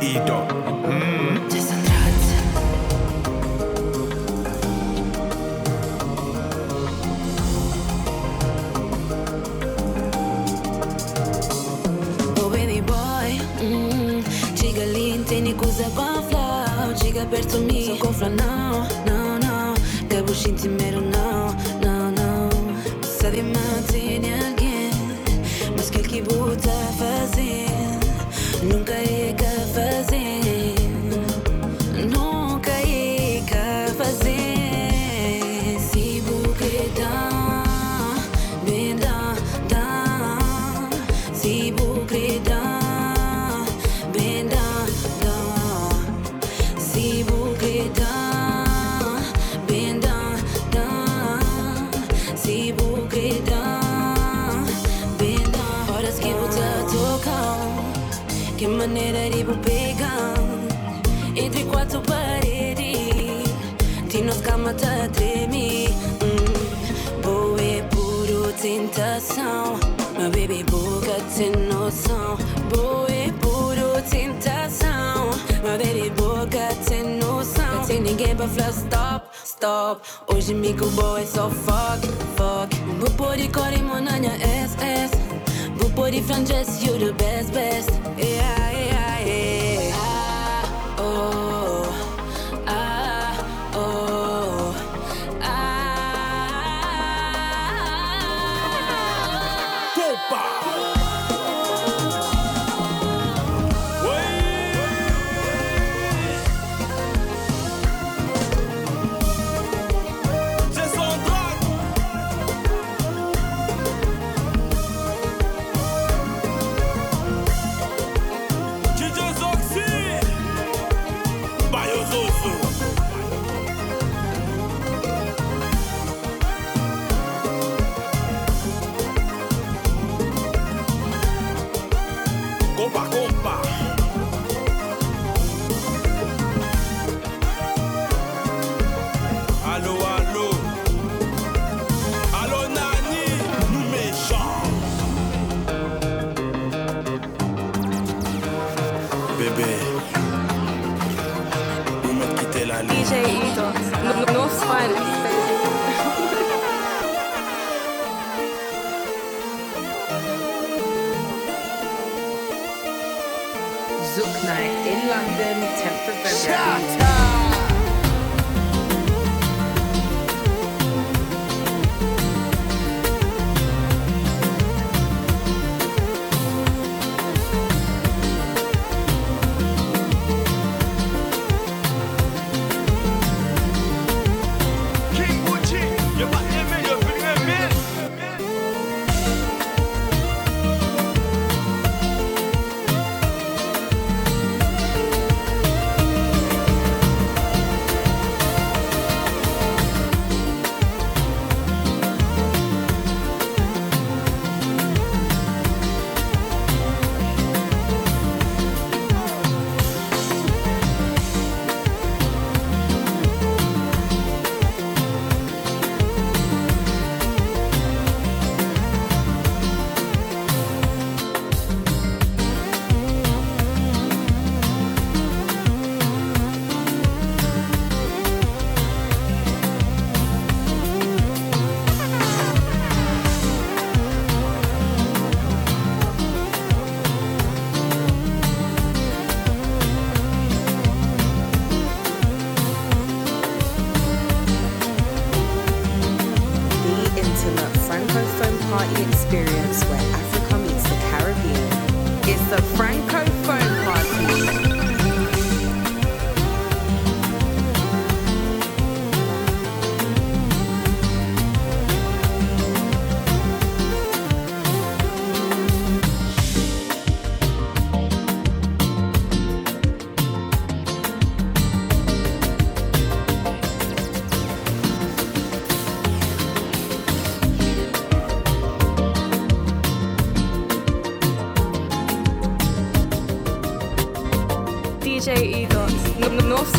ido. Mm. Oh baby boy, mm. Giga lì, tieni cosa con flow, giga per tu mi, sono con stop, stop. Hoje Mico Boy só fuck, fuck. Bupori Corimona, minha ass, ass Bupori Francesco, you the best, best. Compa, compa! Allô, allô! Allô, Nani! Nous méchants! Bébé, la ligne. DJ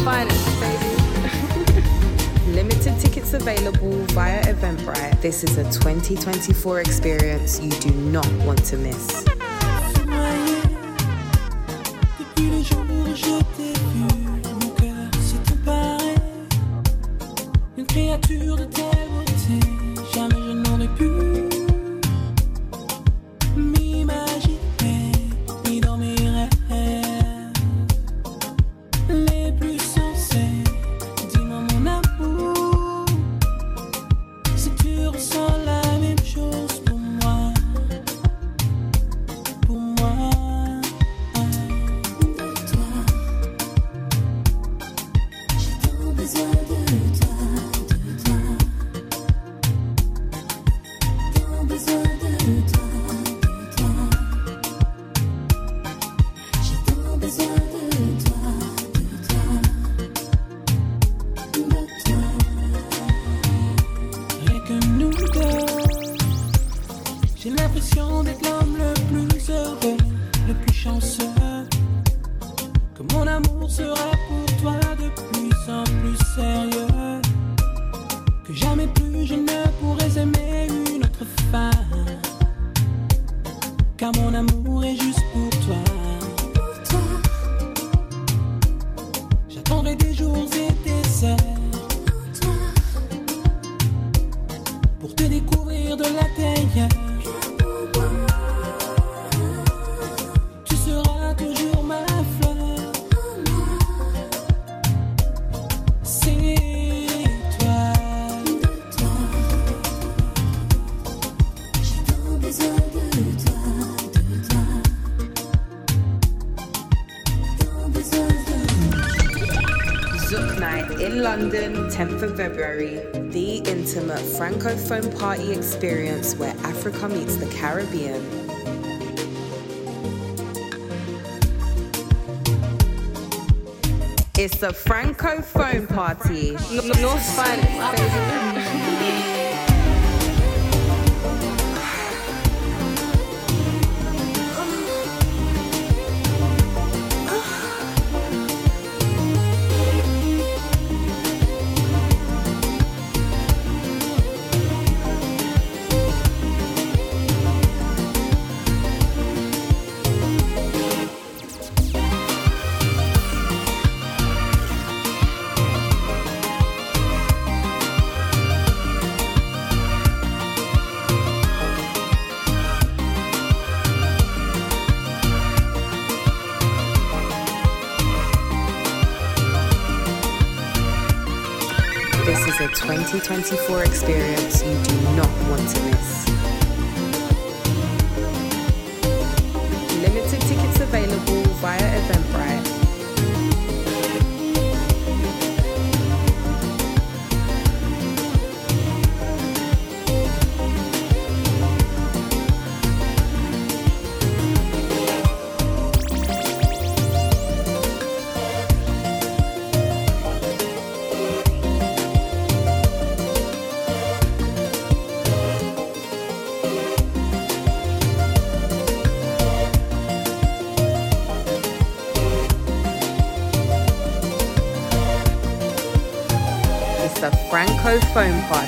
Finest, baby. Limited tickets available via Eventbrite. This is a 2024 experience you do not want to miss. 10th of February, the intimate Francophone party experience where Africa meets the Caribbean. It's the Francophone party. 2024 experience you do not want to miss. foam pipe.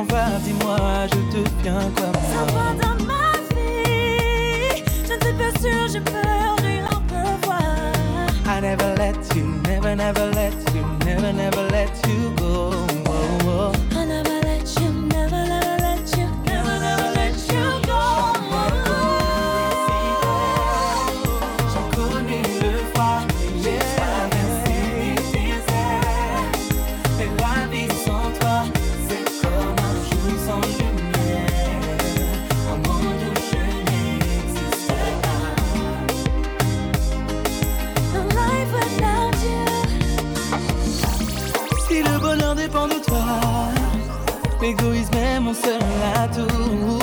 t'en vas, dis-moi, je te deviens comme ça. va dans ma vie, je ne suis pas sûre, j'ai peur du revoir. I never let you, never, never let you, never, never let you. egoizmem mon seul atout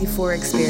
24 experience.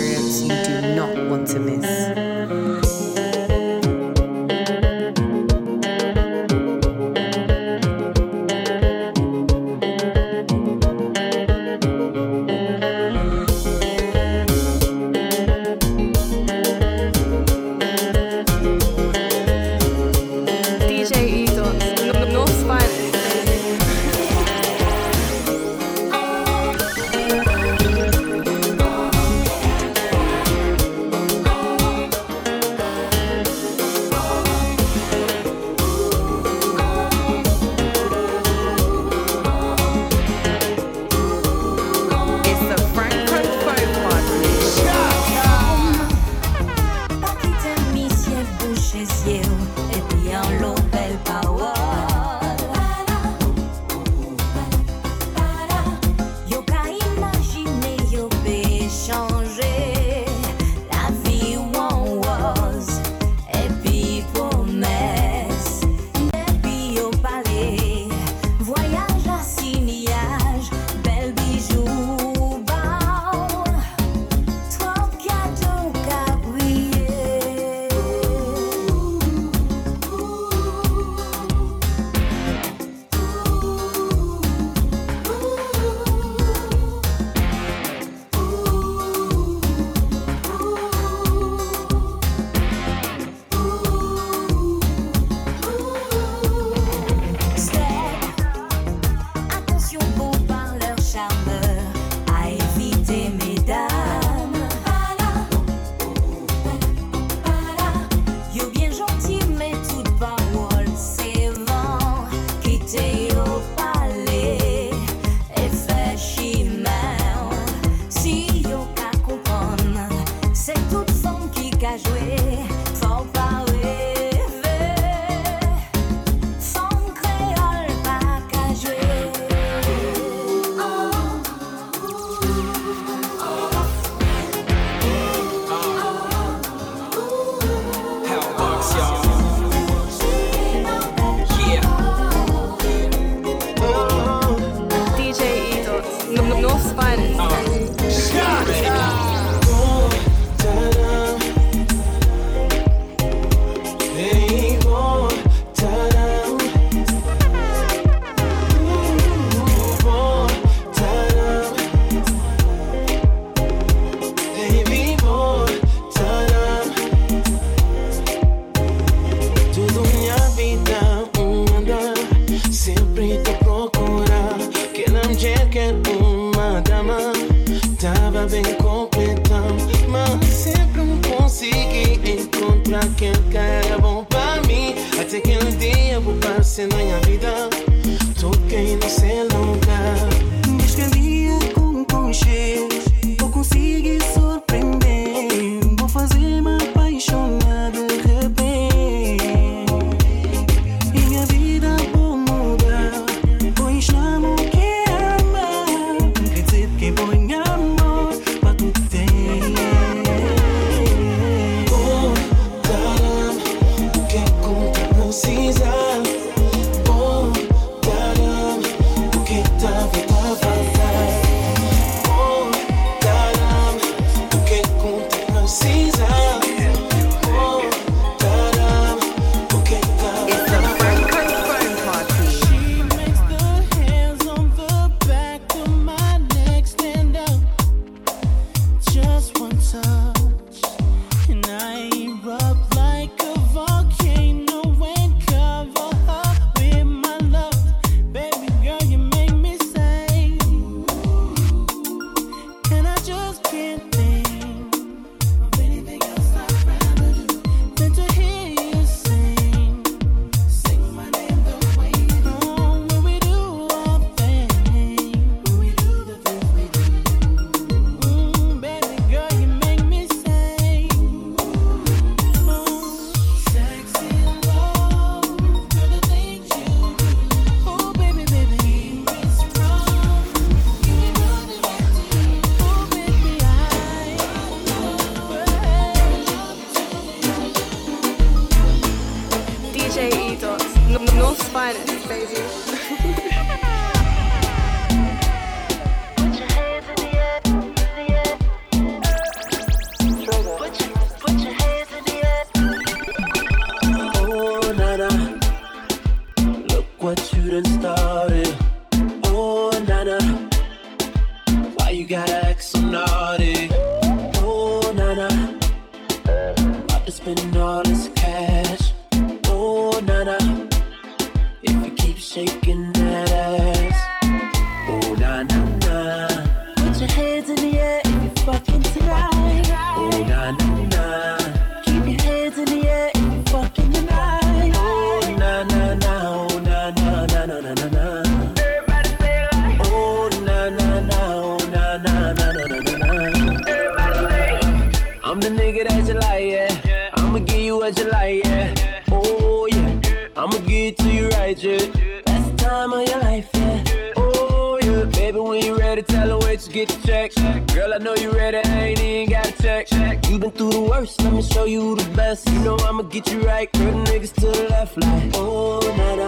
I'ma get you right. Curl niggas to the left, like, oh, nada.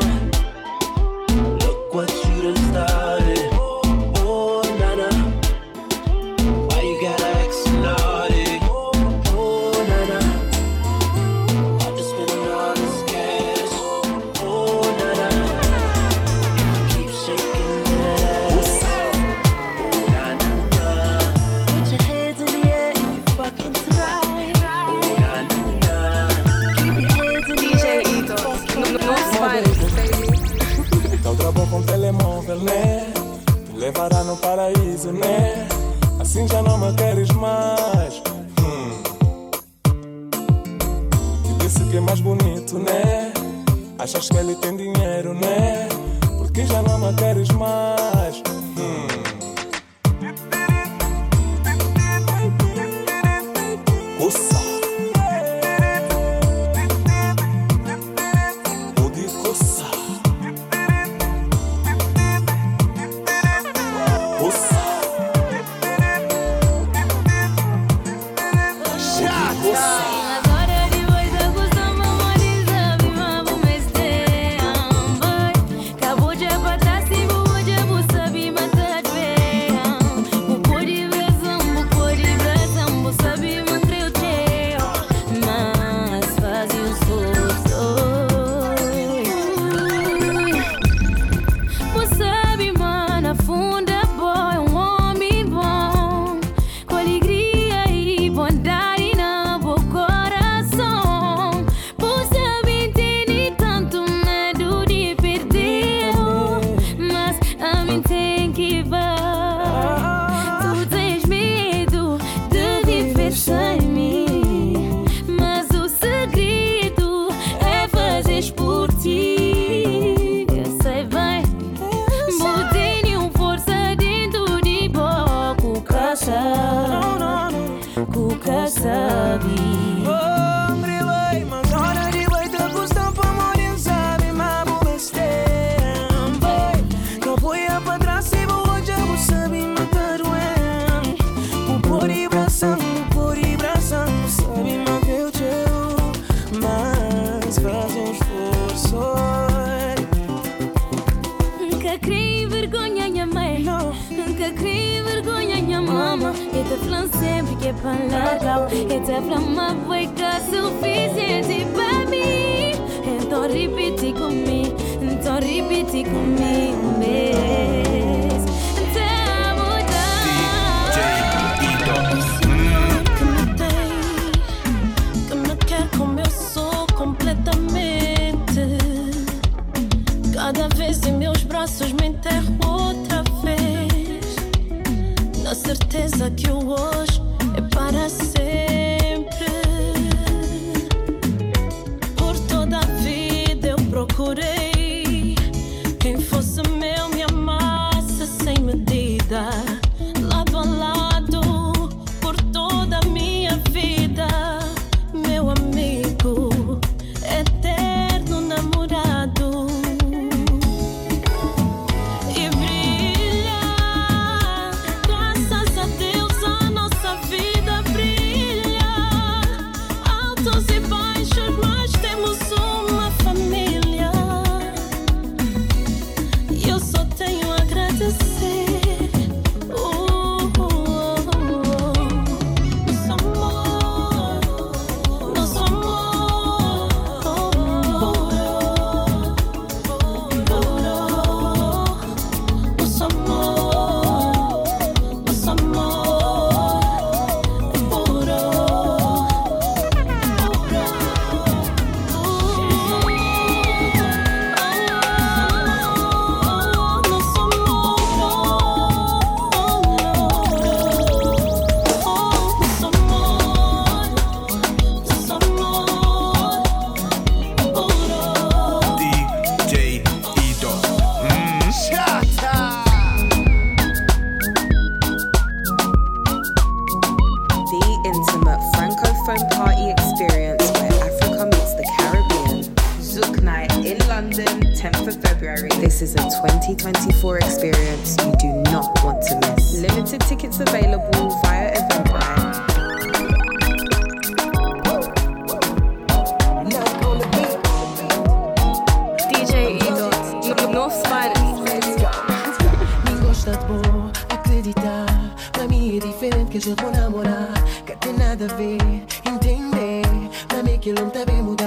Look what you done started. paraíso, né? Assim já não me queres mais. Hum. Te disse que é mais bonito, né? Achas que ele tem dinheiro, né? Porque já não me queres mais. sempliqué par la clau Eta flama foi ca suficiente para mim. Então repete comigo, então repete comigo, baby Let you wash. party experience where Africa meets the Caribbean. Zook Night in London, 10th of February. This is a 2024 experience you do not want to miss. Limited tickets available via Eventbrite. acreditar Pra mim é que nada Tranquilo, te vimos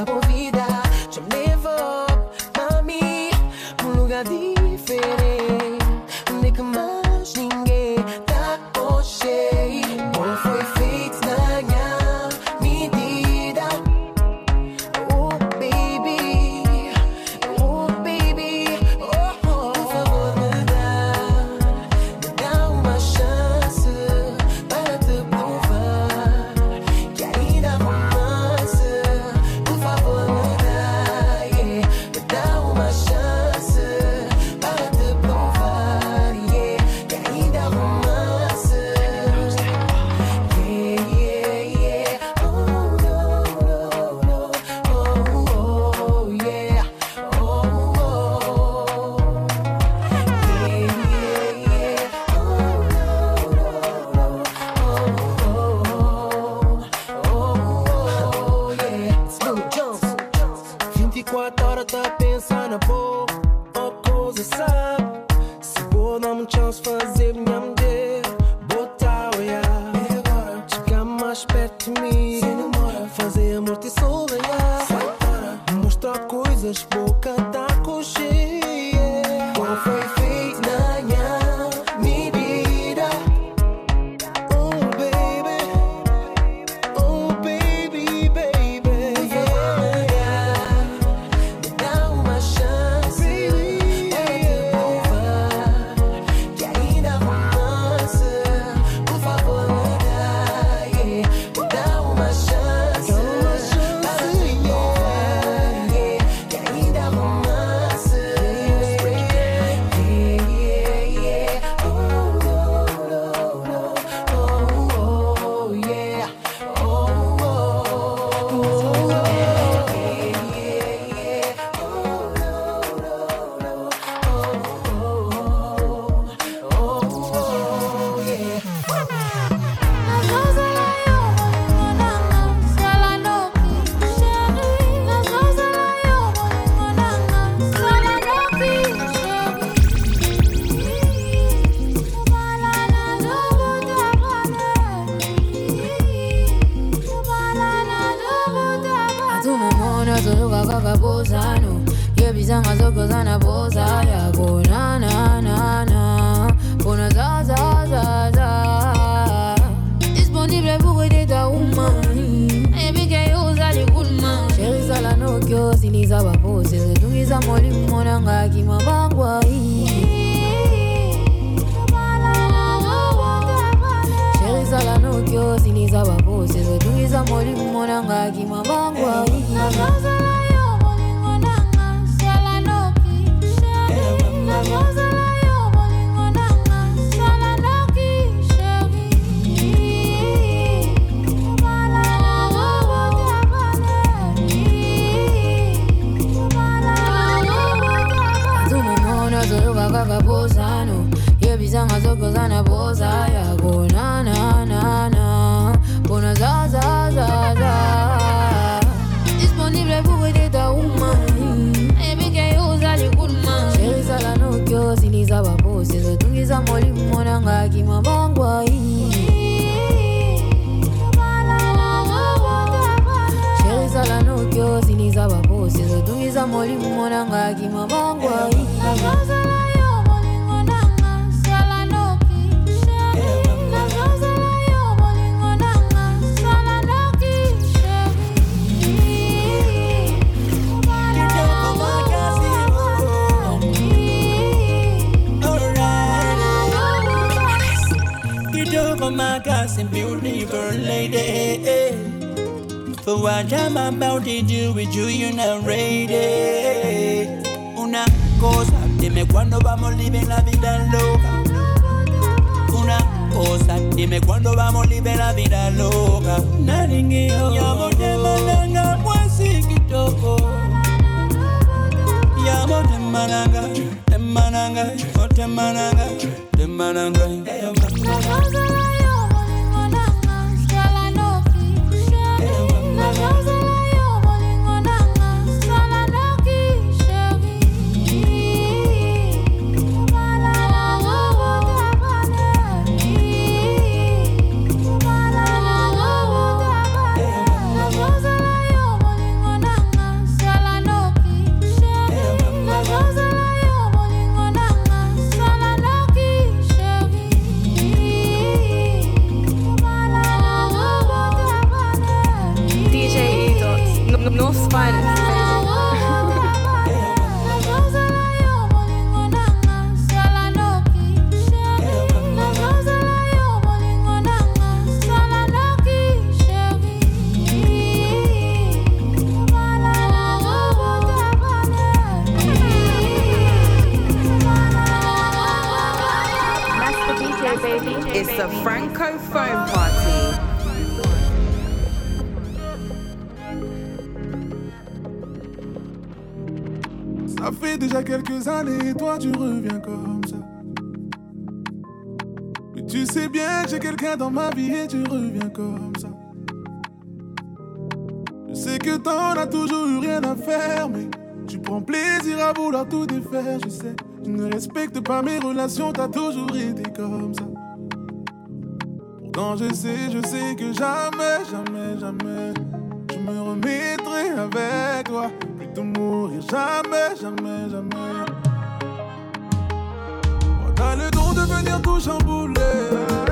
For what I'm about to do with you, you're not. Una cosa, dime cuándo vamos living la vida loca. Una cosa, dime cuándo vamos living la vida loca. Naringueo, llamo de malanga, pues sí toco. Llamo de malanga, de malanga, oh, de malanga, de malanga. déjà quelques années et toi tu reviens comme ça. Mais tu sais bien que j'ai quelqu'un dans ma vie et tu reviens comme ça. Je sais que t'en as toujours eu rien à faire, mais tu prends plaisir à vouloir tout défaire, je sais. Tu ne respectes pas mes relations, t'as toujours été comme ça. Pourtant je sais, je sais que jamais, jamais, jamais, je me remettrai avec toi jamais, jamais, jamais. On a le don de venir tout chambouler.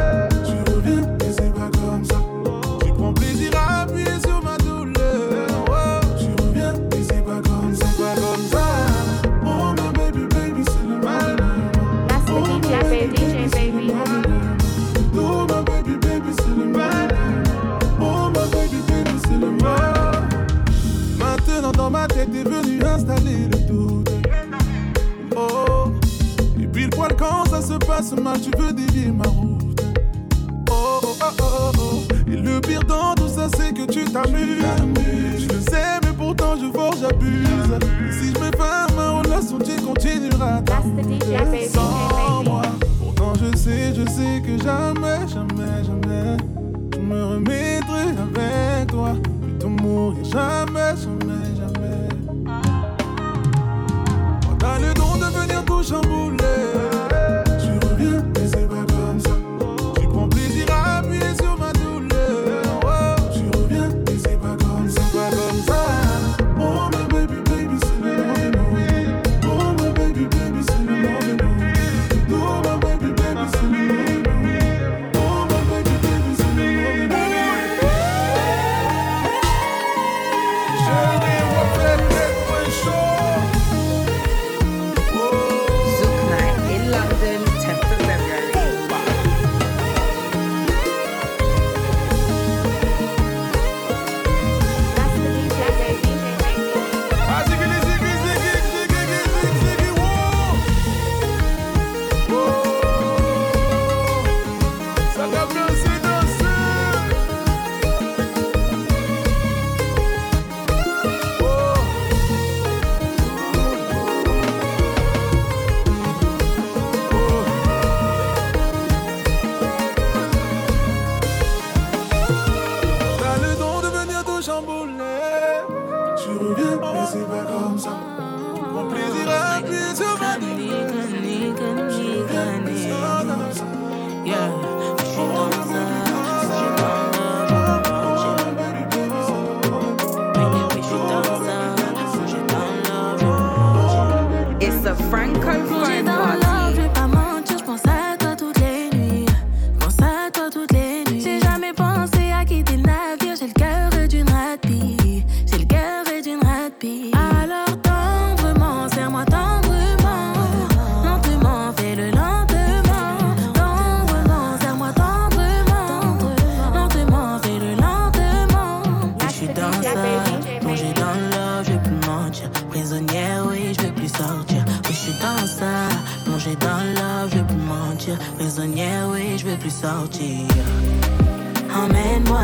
Emmène-moi,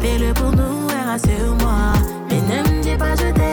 fais-le pour nous, et rassure-moi. Mais ne me dis pas je t'aime.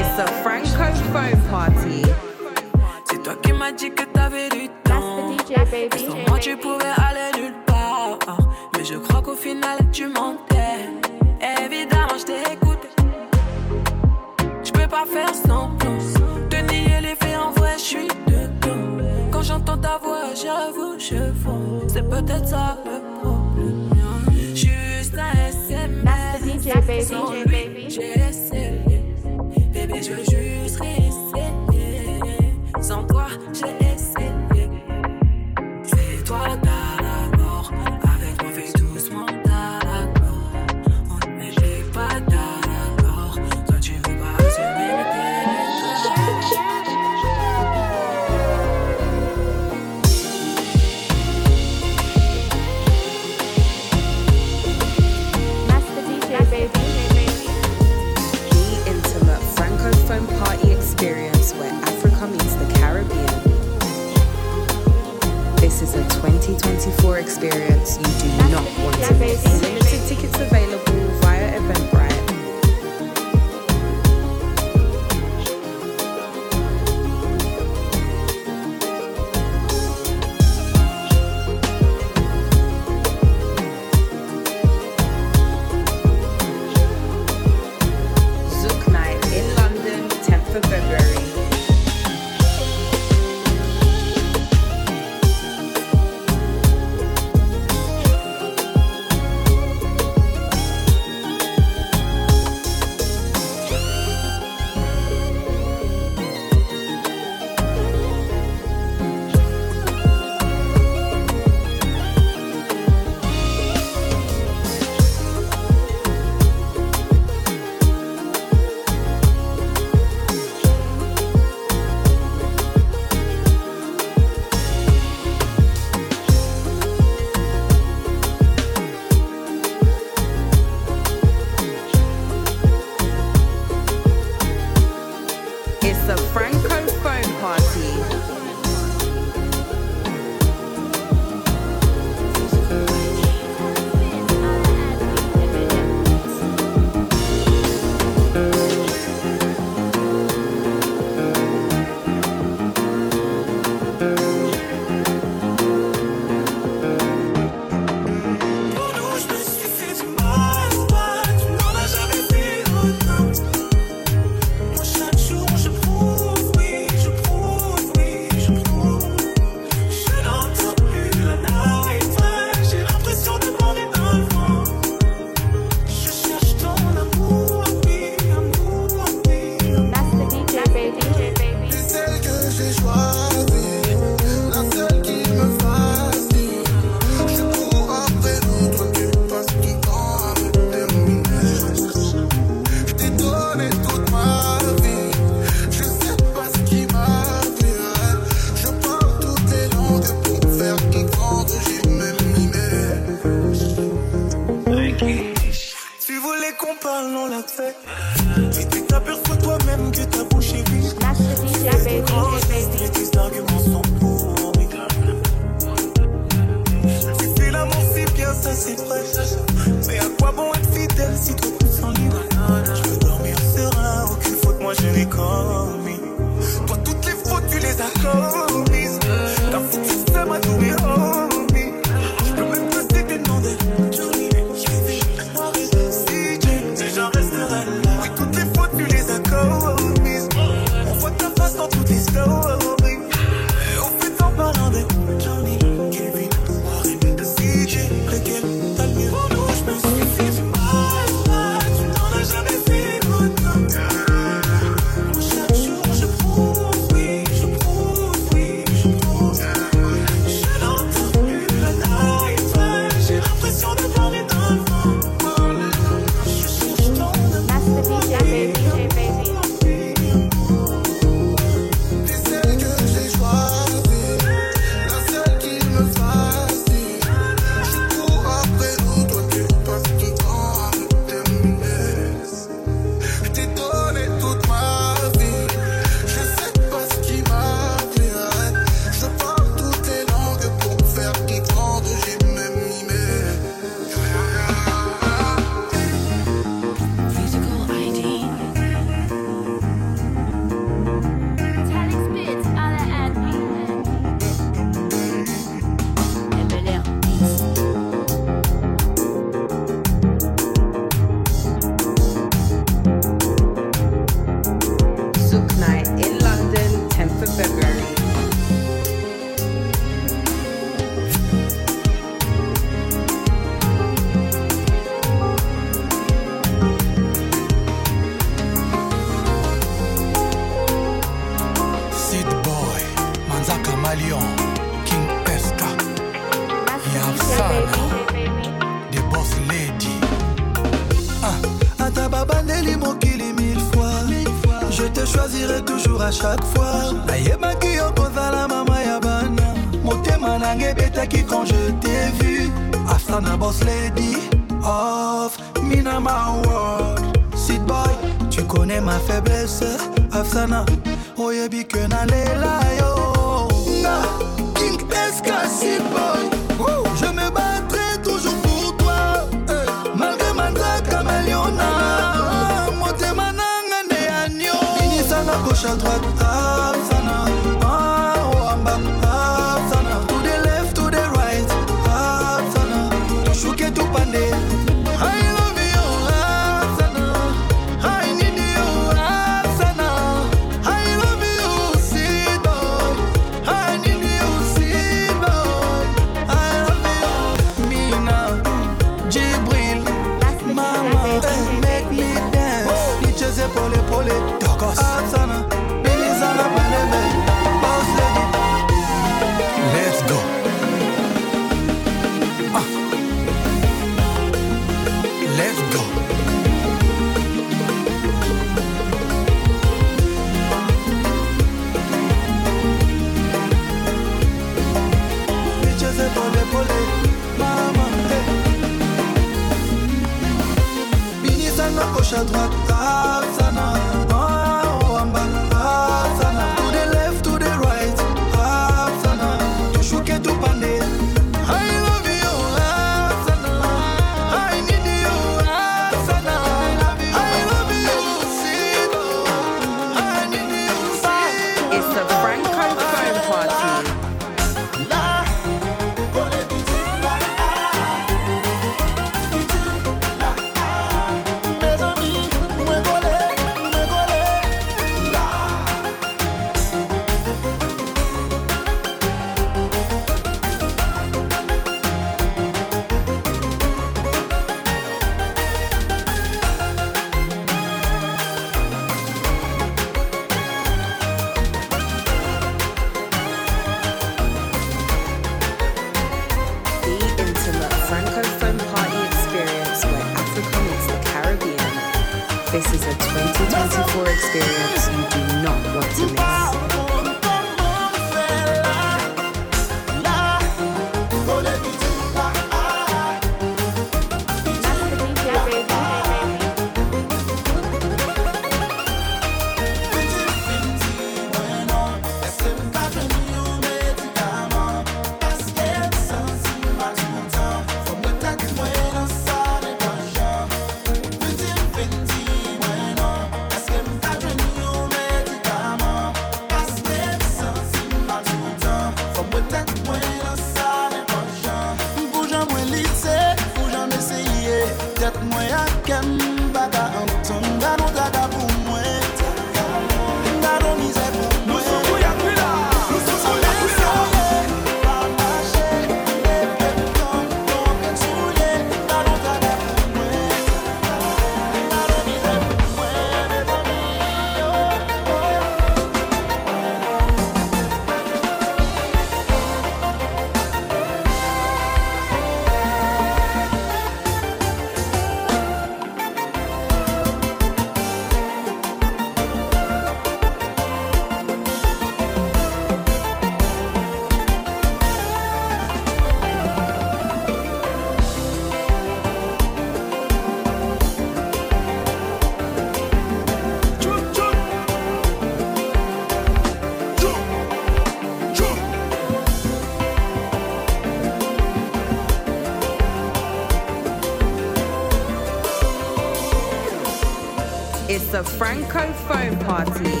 The Francophone Party.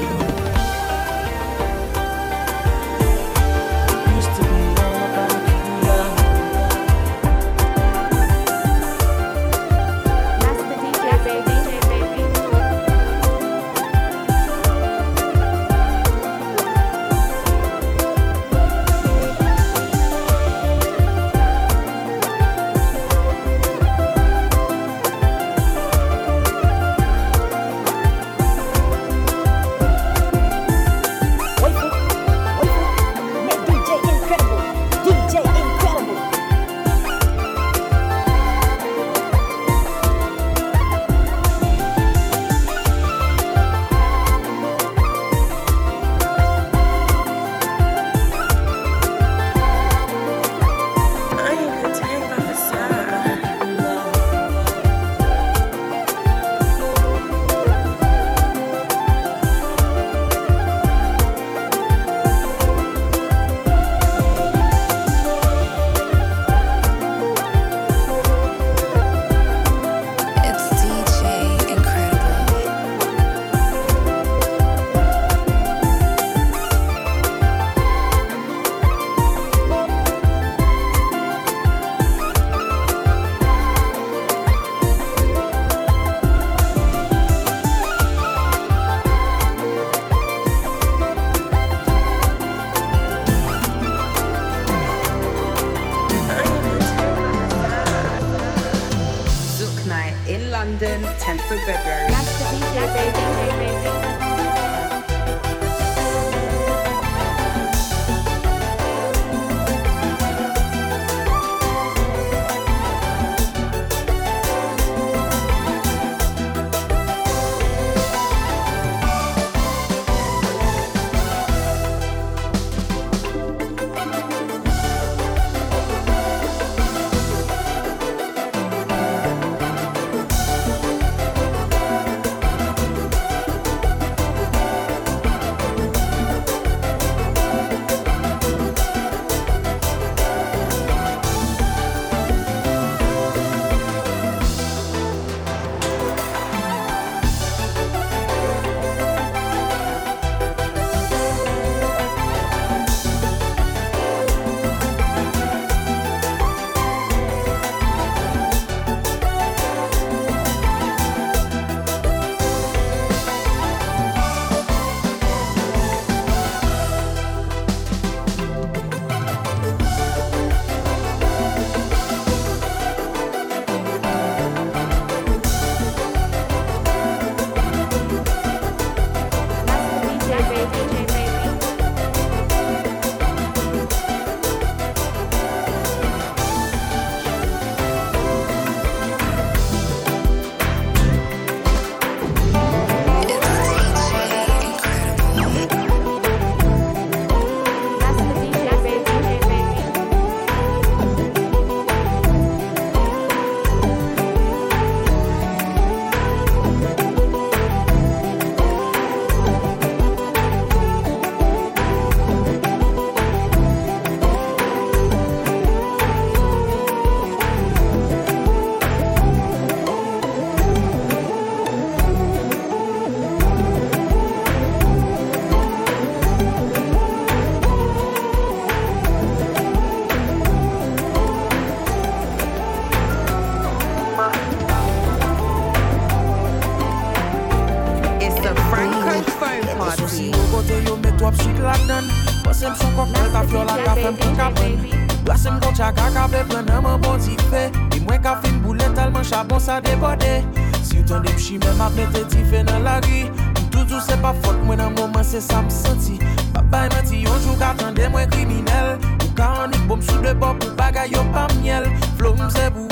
Sa debode Si ou ton dem chi men map mette ti fe nan la ri Toujou se pa fote mwen nan mouman se sa m senti. Babay menti yonjou ka tende mwen kriminel. Ou ka anik bom sou de bop ou bagay yo pa miel. Flow mse pou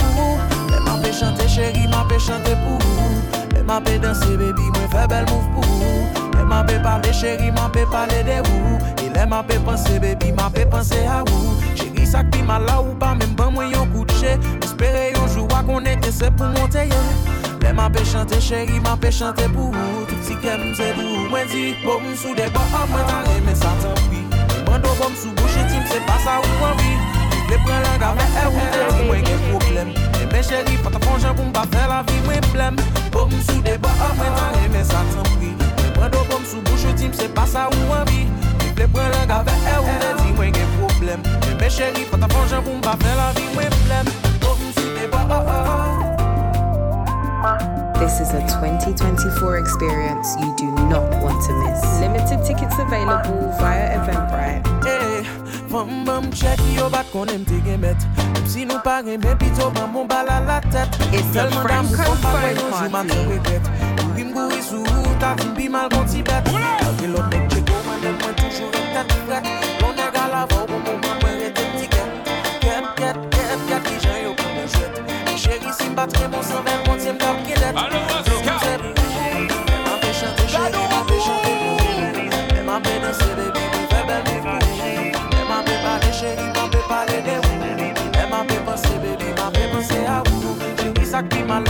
Le ma pe chante chéri, ma pe chante pou Le ma pe danse baby, mwen fe bel move pou Le ma pe pale chéri, ma pe pale de ou E le ma pe pense baby, ma pe pense a ou. Chéri sak pi mal la ou pa, men ban mwen yon kouche Espere yonjou wa konen te se pou monte ye Le ma pe chante chéri, ma pe chante pou Tout si kem se pou Mwen di, bom sou de bo, mwen ta reme sa tan pi Mwen do bom sou bouche tim, se pa sa ou anvi Le pren lan gave e ou te di mwen gen problem E men chéri, pata fonjan pou mba fe la vi mwen blem Bom sou de bo, mwen ta reme sa tan pri Mwen do bom sou bouche tim, se pa sa ou anvi Le pren lan gave e ou te di mwen gen problem E men chéri, pata fonjan pou mba fe la vi mwen blem This is a 2024 experience you do not want to miss. Limited tickets available via Eventbrite. Yo. Si nou pa pito moun bala la tet It's a Franco phone ta bi mal kon ti bet lot mwen toujou tet fret Lon pou moun mwen tiket ki yo jet Mi cheri si mbat moun san ven mdap aquí mal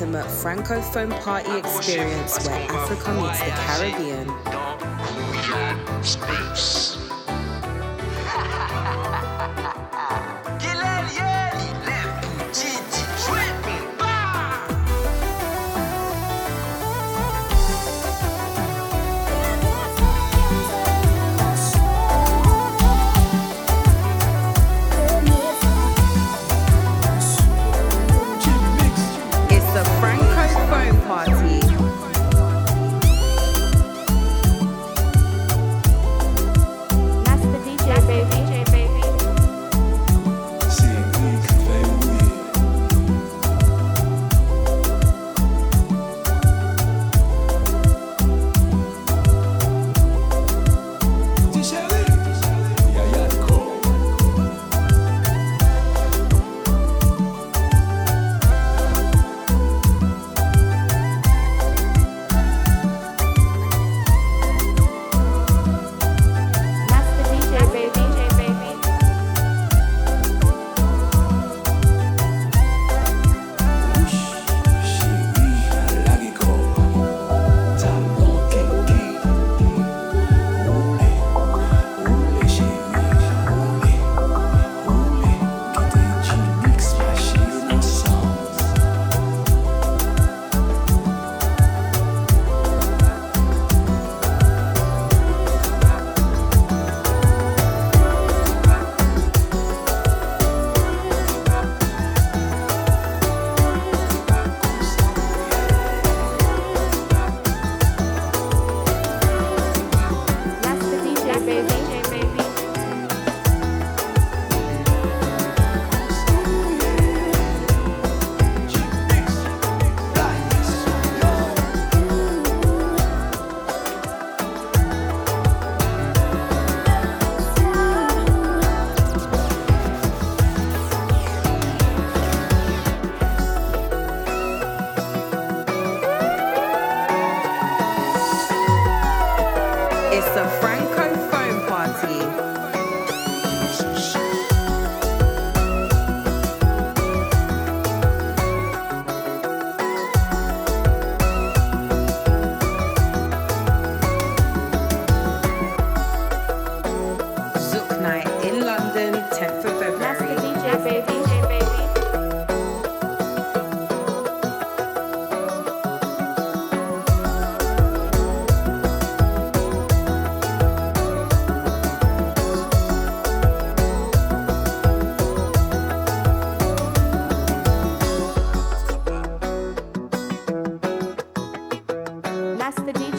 intimate francophone party experience where Africa meets the Caribbean.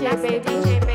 that baby.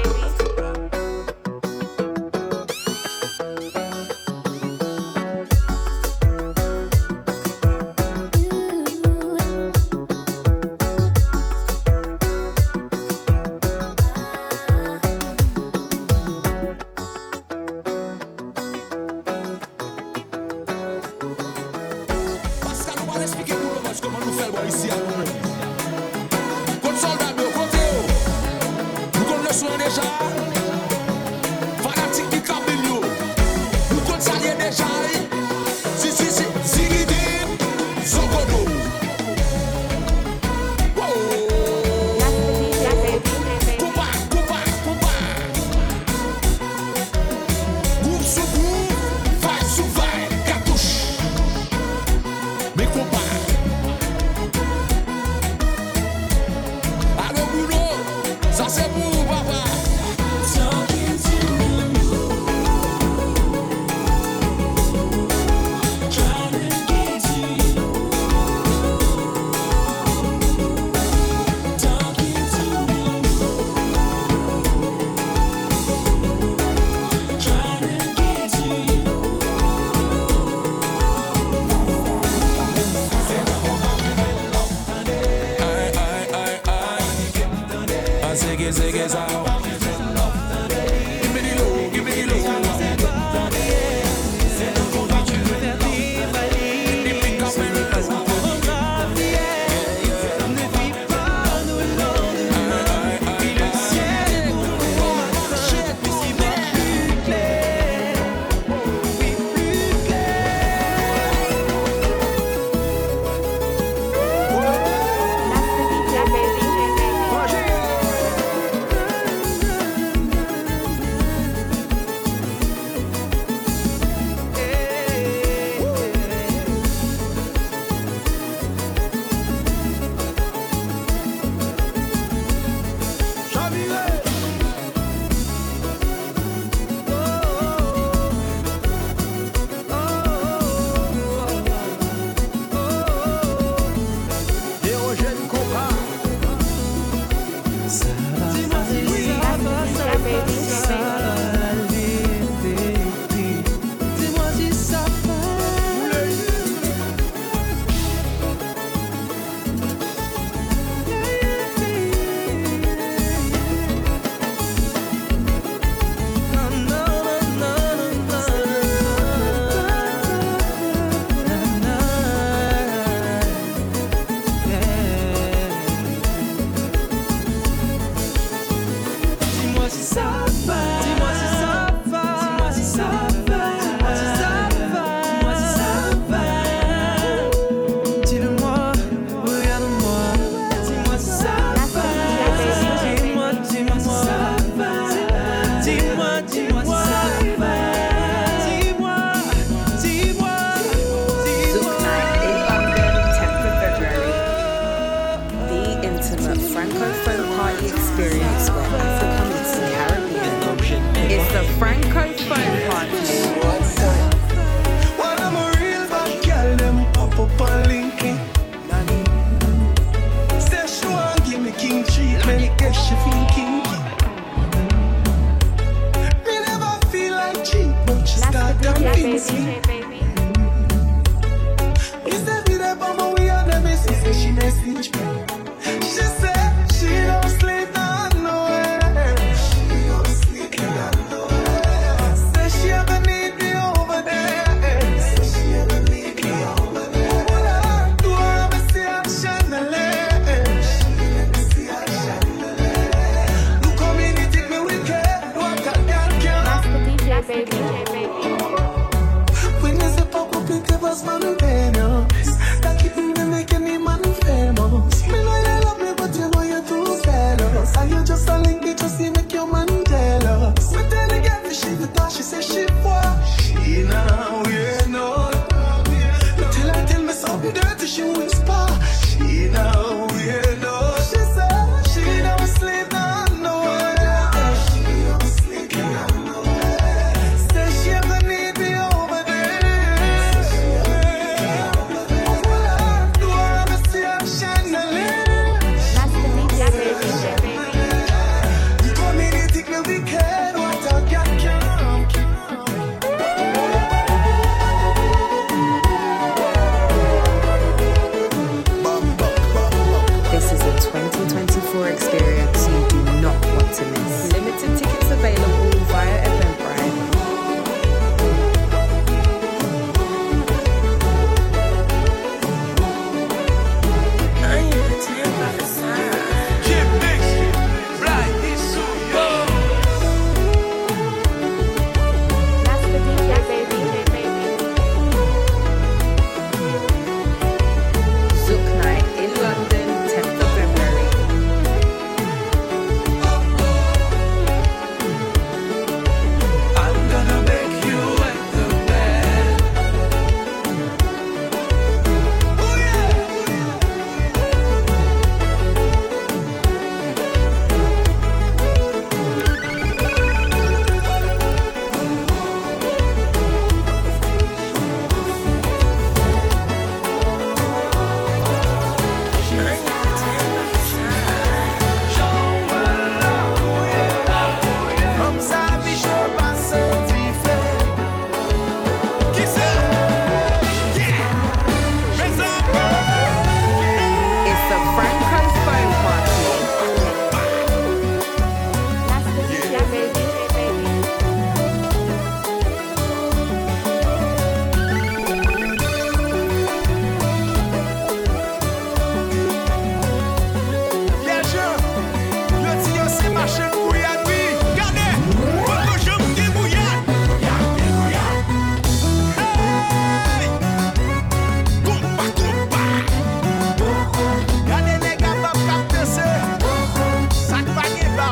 Dirty, she whisper.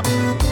up.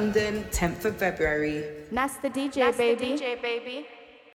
London, 10th of February. And DJ, that's baby. DJ, baby.